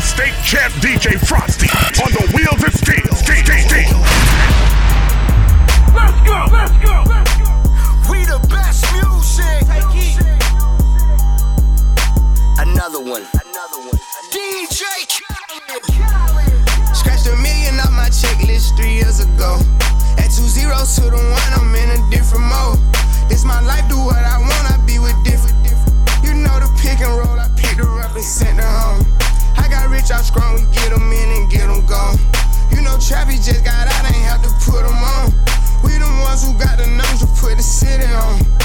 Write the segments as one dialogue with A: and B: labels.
A: the state champ DJ Frosty on the wheels of steel. steel, steel, steel.
B: Let's go, let's go, let's go.
C: We the best music. Another one. Another one. DJ Khaled.
D: Scratched a million off my checklist three years ago. At two zeros to the one, I'm in a different mode. This my life, do what I want, I be with different. You know the pick and roll, I picked her up and sent her home. I got rich out strong, we get them in and get them gone. You know Trappy just got out, ain't have to put them on. We the ones who got the numbers to put the city on.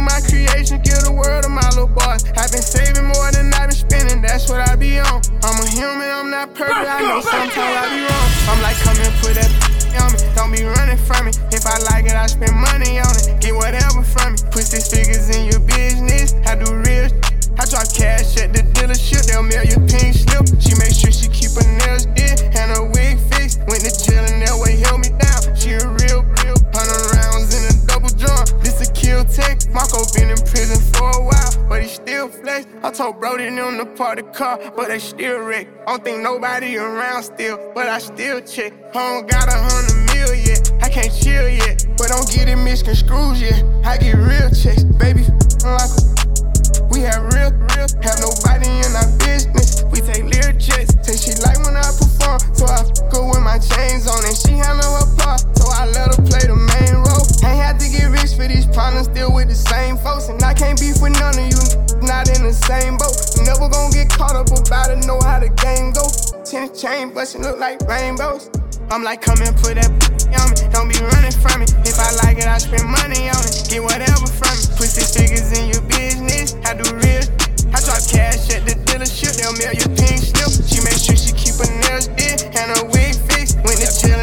D: With my creation, give the world to my little boys. I've been saving more than I've been spending, that's what I be on. I'm a human, I'm not perfect, I know sometimes I be wrong. I'm like, come and put that on me, don't be running from me. If I like it, I spend money on it, get whatever from me. Put six figures in your business, I do real. I drop cash at the dealership, they'll mail you pink slip. She make sure she keep her nails did and her wig fixed. Went to jail and that way tech. Marco been in prison for a while, but he still flex. I told Brody them to park the car, but they still wreck. I don't think nobody around still, but I still check. I don't got a hundred mil yet, I can't chill yet, but don't get it misconstrued yet. I get real checks, baby. Like we have real, real, have nobody in our business. We take lyric checks. Say she like when I perform, so I go with my chains on and she handle for these problems, still with the same folks, and I can't beef with none of you. Not in the same boat. Never gonna get caught up about it, know how the game go. Tennis chain bustin' look like rainbows. I'm like, come and put that on me. Don't be running from me. If I like it, I spend money on it. Get whatever from me. Put six figures in your business. I do real. I drop cash at the dealership. They'll mail you pink slip. She make sure she keep her nails did and her wig fixed. Went to jail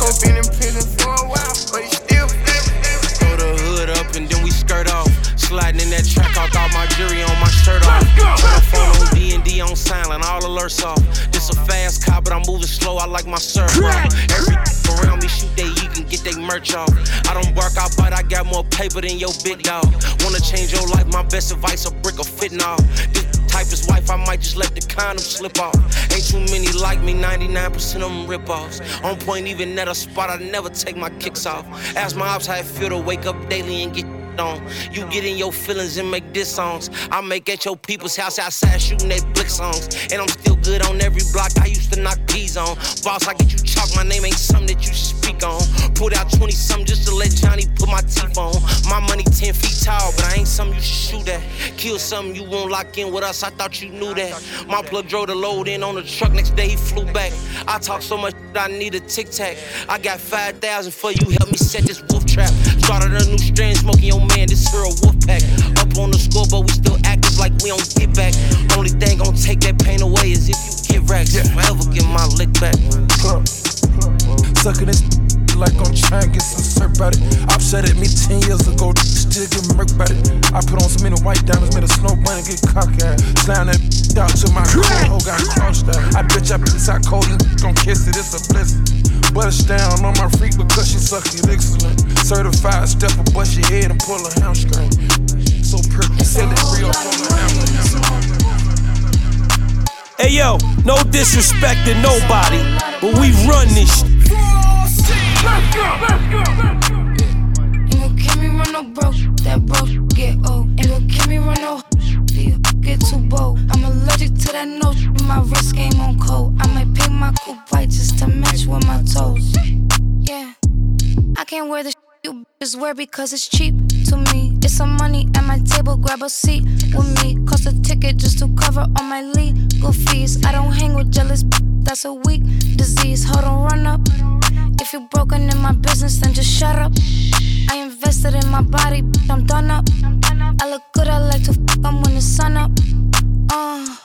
D: Marco been in prison for a while, but he still.
E: Throw the hood up and then we skirt off. Sliding in that track, I got my jury on my shirt off. Put my phone on D and D on silent, all alerts off. This a fast car, but I'm moving slow. I like my surf. Every around me shoot they you can get they merch off. I don't work out, but I got more paper than your big dog. Wanna change your life? My best advice: a brick of fitting off. This type is wife, I might just let the condom slip off. Ain't too many like me, 99% of them rip offs. On point, even at a spot, I never take my kicks off. Ask my ops how it feel to wake up daily and get on. You get in your feelings and make diss songs. I make at your people's house outside shooting they blick songs. And I'm still good on every block I used to knock peas on. Boss, I get you chalk, my name ain't something that you speak on. Pulled out 20 something just to let Johnny put my teeth on. My money 10 feet tall, but I ain't something you should shoot at. Kill something you won't lock in with us, I thought you knew that. My plug drove the load in on the truck, next day he flew back. I talk so much, I need a tic tac. I got 5,000 for you, help me set this wolf trap. Started a new strand, smoking your man, this here a wolf pack. Up on the score, but we still active like we don't get back. Only thing gon' take that pain away is if you lick back.
F: Sucking this like I'm trying to get some surf out it. Upset at me 10 years ago, still get murk about it. I put on so many white diamonds, made a snow bunny get cocky. Slam that out to my cold, got crossed out. I bitch up inside cold, you gon' kiss it, it's a blessing. bust down on my freak because she sucking excellent. Certified stepper, bust your head and pull a hamstring. So pretty, sell it real on the hamstring.
G: Hey yo, no disrespect to nobody, but we run this.
H: Let's go, let's go, let's go.
I: Ain't kill me run no broke, that broke get old. Ain't kill me run no get too bold. I'm allergic to that nose, my wrist game on cold. I might paint my coupe white just to match with my toes. Yeah, I can't wear the you bitches wear because it's cheap to me. It's some money at my table, grab a seat with me. Cost a ticket just to cover all my legal fees. I don't hang with jealous, that's a weak disease. Hold on, run up. If you're broken in my business, then just shut up. I invested in my body, I'm done up. I look good, I like to fuck, I'm when the sun up. Uh,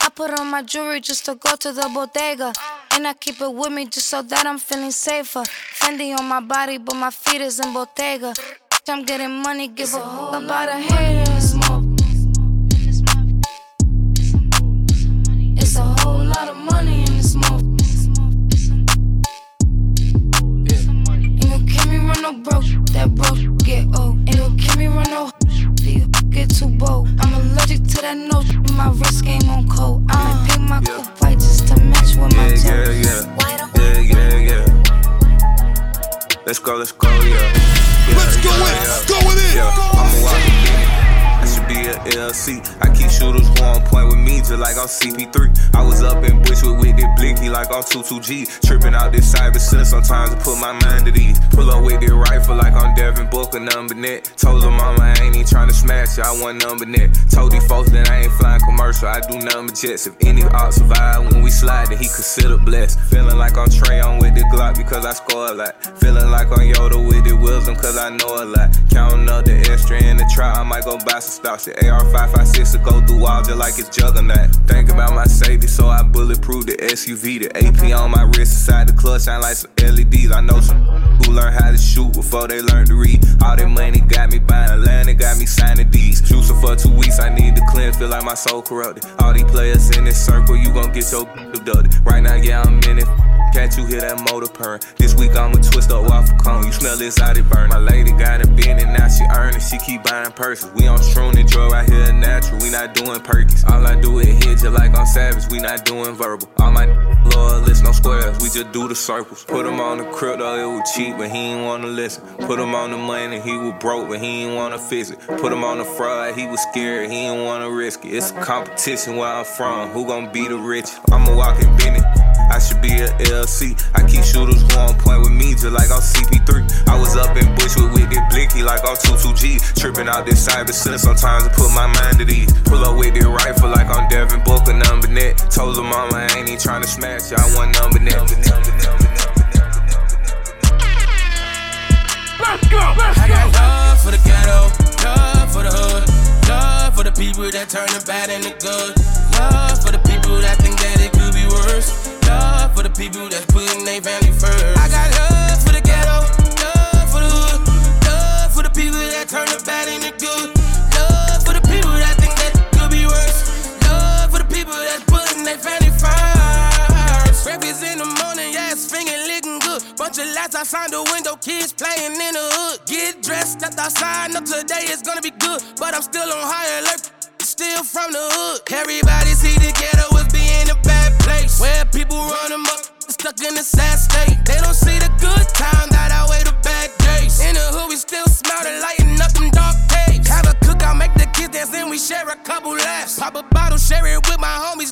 I: I put on my jewelry just to go to the bodega. And I keep it with me just so that I'm feeling safer. Fendi on my body, but my feet is in Bottega. I'm getting money, give a about a haters.
J: CP3. Like I'm 22G. Tripping out this cyber center sometimes I put my mind at ease. Pull up with this rifle like I'm Devin Booker, number net. Told her mama I ain't even trying to smash it, I want number net. Told these folks that I ain't flying commercial, I do number jets. If any art survive when we slide, then he consider blessed. Feeling like I'm Trae Young with the Glock because I score a lot. Feeling like I'm Yoda with the wisdom cause I know a lot. Counting up the extra in the trap, I might go buy some stocks. The AR556 to go through all just like it's juggernaut. Think about my safety, so I bulletproof the SUV. AP on my wrist, inside the clutch, shine like some LEDs. I know some who learn how to shoot before they learn to read. All that money got me buying a land, it got me signing these. Juicing for two weeks, I need to cleanse, feel like my soul corrupted. All these players in this circle, you gon' get your abducted. Right now, yeah, I'm in it. Can't you hear that motor purring? This week I'ma twist up waffle cone. You smell this out it burn. My lady got a bin and now she earning. She keep buying purses. We on shroom and drug right here natural. We not doing perkies. All I do is hit just like I'm savage. We not doing verbal. All my loyalists, no squares. We just do the circles. Put him on the crypto, it was cheap, but he ain't wanna listen. Put him on the money, he was broke, but he ain't wanna fix it. Put him on the fraud, he was scared, he ain't wanna risk it. It's a competition where I'm from. Who gon' be the rich? I'm a walking Bennett. I should be a LC. I keep shooters who on point with me, just like I'm CP3. I was up in Bushwood with this blinky like I'm 22G. Tripping out this cyber center sometimes I put my mind at ease. Pull up with this rifle like I'm Devin Booker, number net. Told her mama I ain't even trying to smash you, I want number net. Number net, number net, number net.
H: Let's go, let's
K: I got love for the ghetto, love for the hood, love for the people that turn the bad into good, love for the people that think that it could be worse, love for the people that's putting their family first. I got love for the ghetto, love for the hood, love for the people that turn the bad into good, love for the people that think that could be worse, love for the people that's putting their family first. Breakfast in the morning, yeah, it's finger licking good. Bunch of lights outside the window, kids playing in the hood. Get dressed, stepped outside, know today is gonna be good. But I'm still on high alert, still from the hood. Everybody see the ghetto Where people run them up, stuck in a sad state. They don't see the good time that outweigh the bad days. In the hood, we still smell the lighting up them dark caves. Have a cookout, make the kids dance, then we share a couple laughs. Pop a bottle, share it with my homies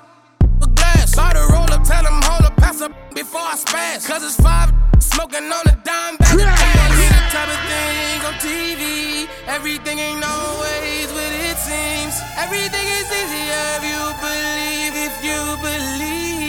K: a glass. Buy the roll up, tell them hold up, pass up before I spaz. Cause it's five smoking on a dime bag. of gas. See the type of thing on TV. Everything ain't always what it seems. Everything is easier if you believe, if you believe.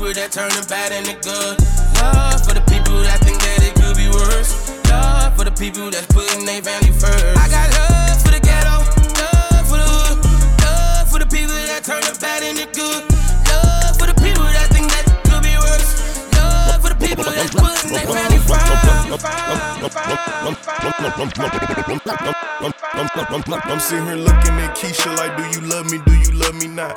K: People that turn the bad into good, love for the people that think that it could be worse, love for the people that's putting their family first. I got love for the ghetto, love for the hood, love for the people that turn the bad into good, love for the people that think that it could be worse, love for the people that's putting their family
L: I'm sitting here looking at Keisha like, do you love me? Do you love me not?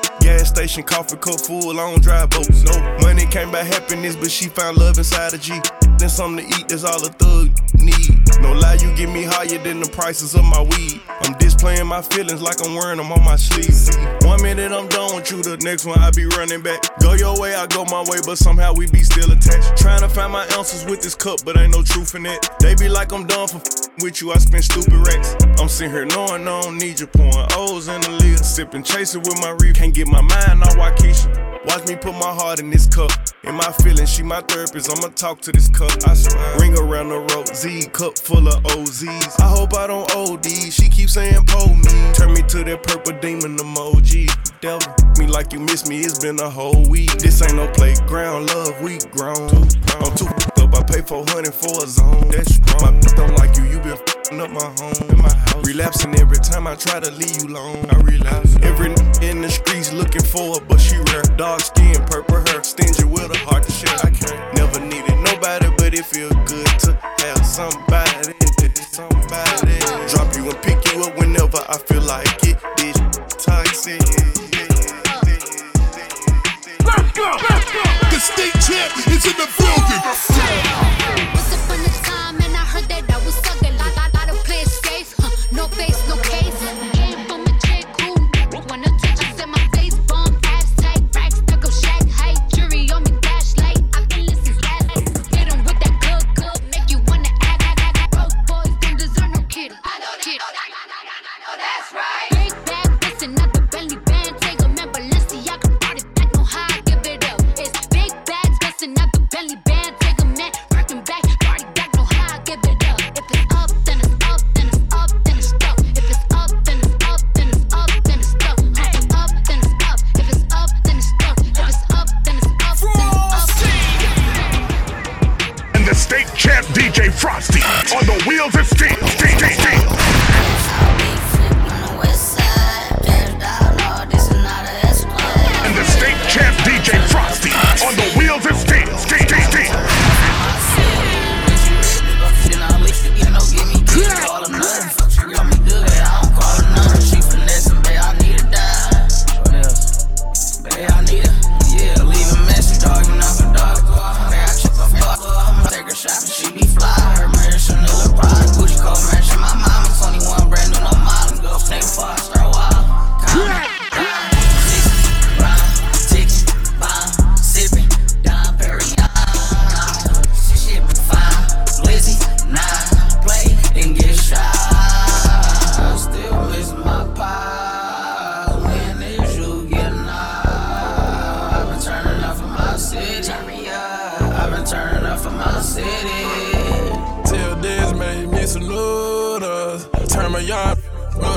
L: Gas station, coffee cup full, on drive boats. No money came by happiness, but she found love inside a G. Then something to eat, that's all a thug need. No lie, you get me higher than the prices of my weed. I'm displaying my feelings like I'm wearing them on my sleeve. One minute I'm done with you, the next one I be running back. Go your way, I go my way, but somehow we be still attached. Trying to find my answers with this cup, but ain't no truth in it. They be like I'm done for with you, I spend stupid racks. I'm sitting here knowing I don't need you, pouring O's in the lid. Sipping, chasing with my reef. Can't get my mind on Waukesha. Watch me put my heart in this cup. In my feelings, she my therapist. I'ma talk to this cup. I swear. Ring around the road, Z cup full of OZs. I hope I don't OD. She keeps saying pull me. Turn me to that purple demon emoji. Devil me like you miss me. It's been a whole week. This ain't no playground, love. We grown. I'm too up. I pay 400 for a zone. That's strong. My don't like you. You been up my home. In my house. Relapsing every time I try to leave you alone. I relapse. Every in the streets looking for her, but she rare. Dark skin,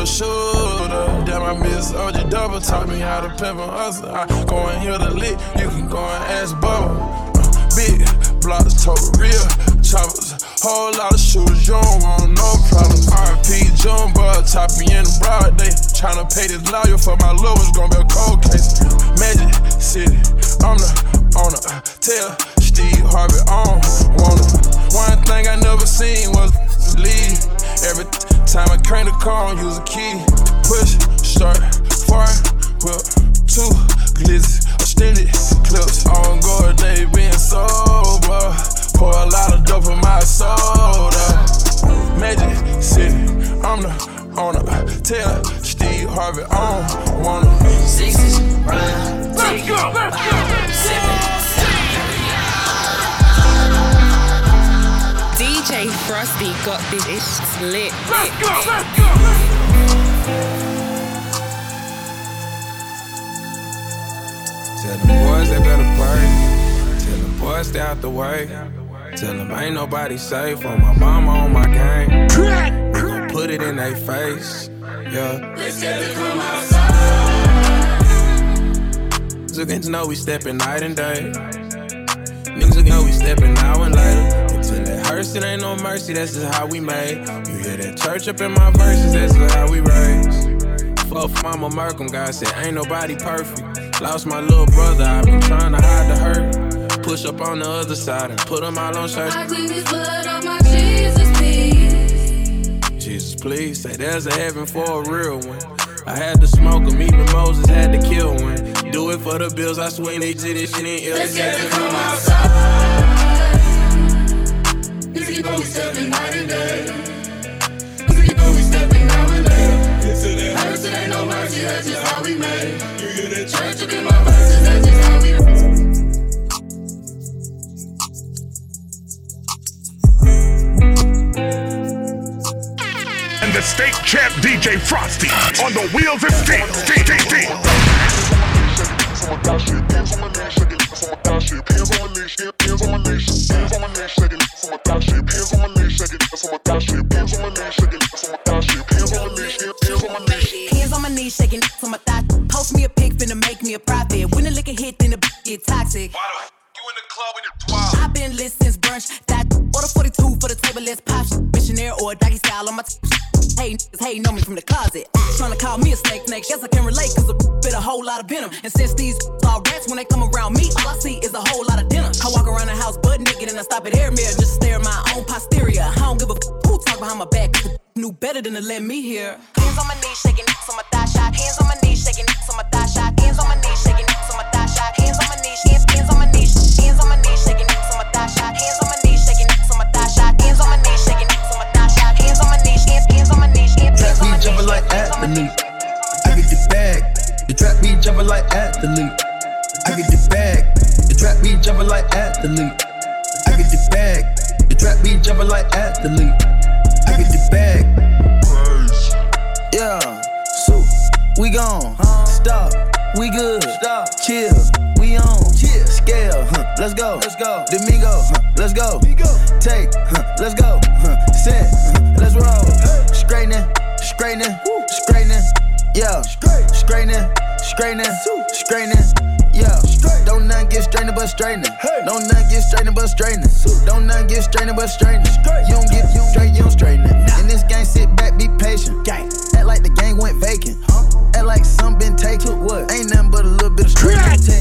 L: a
F: shooter. Damn, I miss OG Double. Taught me how to pimp and hustle. I go and hear the lick. You can go and ask Bubba. Uh, big blocks, total real choppers. Whole lot of shooters. You don't want no problems. RP Jumbo, top me in the broad day. Tryna pay this lawyer for my love. It's gonna be a cold case. Magic City. I'm the owner. Tell Steve Harvey on. Wanna. One
M: lit.
H: Let's go. Let's go.
A: Tell them boys they better pray. Tell them boys stay out the way. Tell them ain't nobody safe on my mama on my game. We gon' put it in their face. Yeah. So get to know we stepping night and day. Niggas again, we stepping out and later. Until it ain't no mercy, that's just how we made. You hear that church up in my verses, that's just how we raised. Fuck mama Malcolm, God said, ain't nobody perfect. Lost my little brother, i been trying to hide the hurt. Push up on the other side and put them all on church.
I: I clean this blood on my Jesus, please.
A: Jesus, please say there's a heaven for a real one. I had to smoke them, even Moses had to kill one. Do it for the bills, I swing they to this shit ain't ill.
I: Let's get it from outside. Cause you know we stepping night and day. Cause you know we stepping now and later. Into that hurts, it ain't no mercy, that's just how we made. You hear that church up in my verses, that's just how we
N: And the state champ DJ Frosty on the wheels of steel. Steel, steel, steel.
O: Hands on my knees, shaking on my thigh. Post me a pic, finna make me a profit. When the liquor hit, then the get toxic. Why the you in the club with a twice? I've been lit since brunch. That order 42 for the table, let's pop. shit. Missionary or a doggy style on my t- Hey, niggas hating know me from the closet. Tryna call me a snake, snake. Guess I can relate, cause a bit a whole lot of venom. And since these stop at air mirror just to stare at my own posterior. I don't give a f- who talk behind my back. cause Knew better than to let me hear. Hands on my knees, shaking on my thigh shot. Hands on my knees, shaking on my thigh shot. Hands on my knees, shaking on my thigh shot. Hands on my knees, hands, hands on my knees, hands on my knees, shaking on my thigh shot. Hands on my knees, shaking on my thigh shot. Hands on my knees, shaking on my thigh shot. Hands on my knees, hands, hands on my knees, hands, hands on my knees.
P: jumping like athlete. I get the bag. The trap beat jumping like athlete. I get the bag. The trap beat jumping like athlete. Athlete. I get the bag.
Q: Yeah, so we gone. Stop, we good. Stop, chill, we on. Chill, scale, huh, let's go. Let's go. Domingo, huh, let's go. Take, huh, let's go. Huh, set, huh, let's roll. Straightening, straightening, straightening. Yeah, straightening, straightening, straightening. Yeah, don't none get straightening but straightening. Don't none get straightening but straightening. Don't none get straightening but straightening. You don't get you don't straight, you don't straighten it. In this game, sit back, be patient. Gang, act like the gang went vacant. Act like some been taken. What? Ain't nothing but a little bit of straight.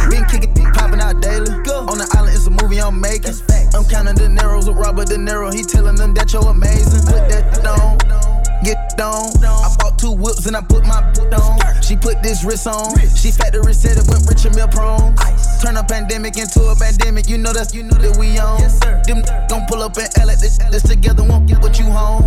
Q: Been kicking, popping out daily. On the island, it's a movie I'm making. I'm counting the narrows with Robert De Niro. He telling them that you're amazing. Put that on. Get on. I bought two whips and I put my boot on. She put this wrist on. She factory said it went rich and meal prone. Turn a pandemic into a pandemic. You know that's you know that we on. Them gon' pull up and L at this, this together. Won't get what you homes.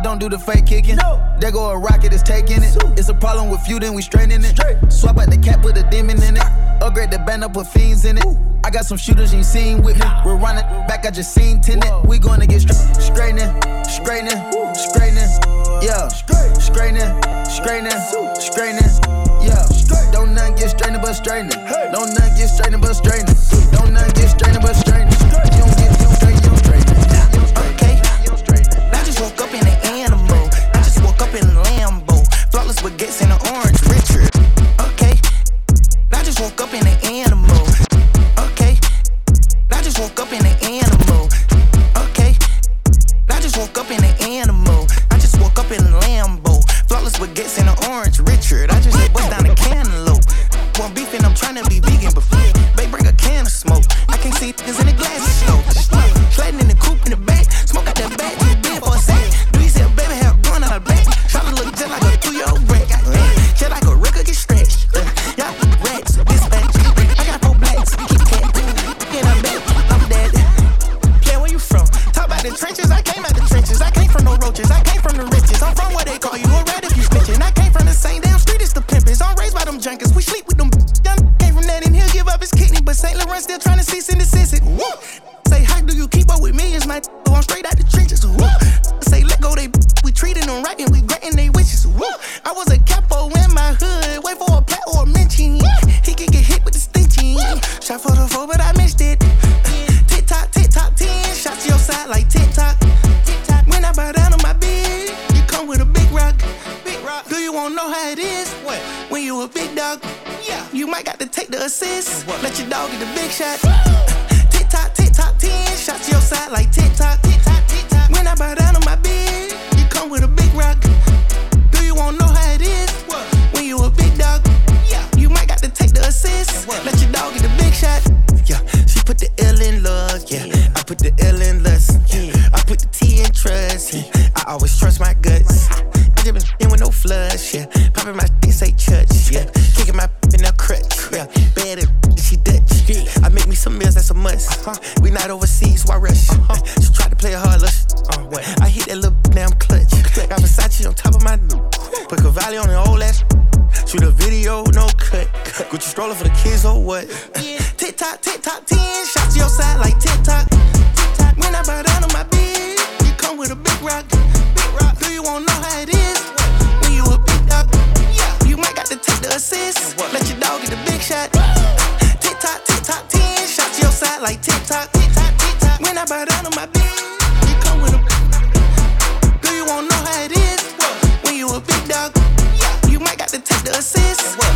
Q: I don't do the fake kicking. There go a rocket, it's taking it. It's a problem with you, then we straightening it. Swap out the cap, put a demon in it. Upgrade the band up, put fiends in it. I got some shooters you ain't seen with me. We're running back, I just seen tenant. We gonna get stra- straightening, straightening, straightening. Yeah, straightening, straightening, straightening. Yeah, don't none get straightening but straightening. Don't none get straightening but straightening. Don't none get straightening but straightening.
R: in. Shots to your side like TikTok. TikTok. When I bow down on my bitch, you come with a big rock. Big rock. Do you wanna know how it is? When you a big dog, yeah. You might got to take the assist. Let your dog get the big shot. TikTok, TikTok, 10. Shots to your side like TikTok. TikTok, TikTok. When I bow down on my bitch, you come with a big. Do you wanna know how it is? When you a big dog, yeah. You might got to take the assist.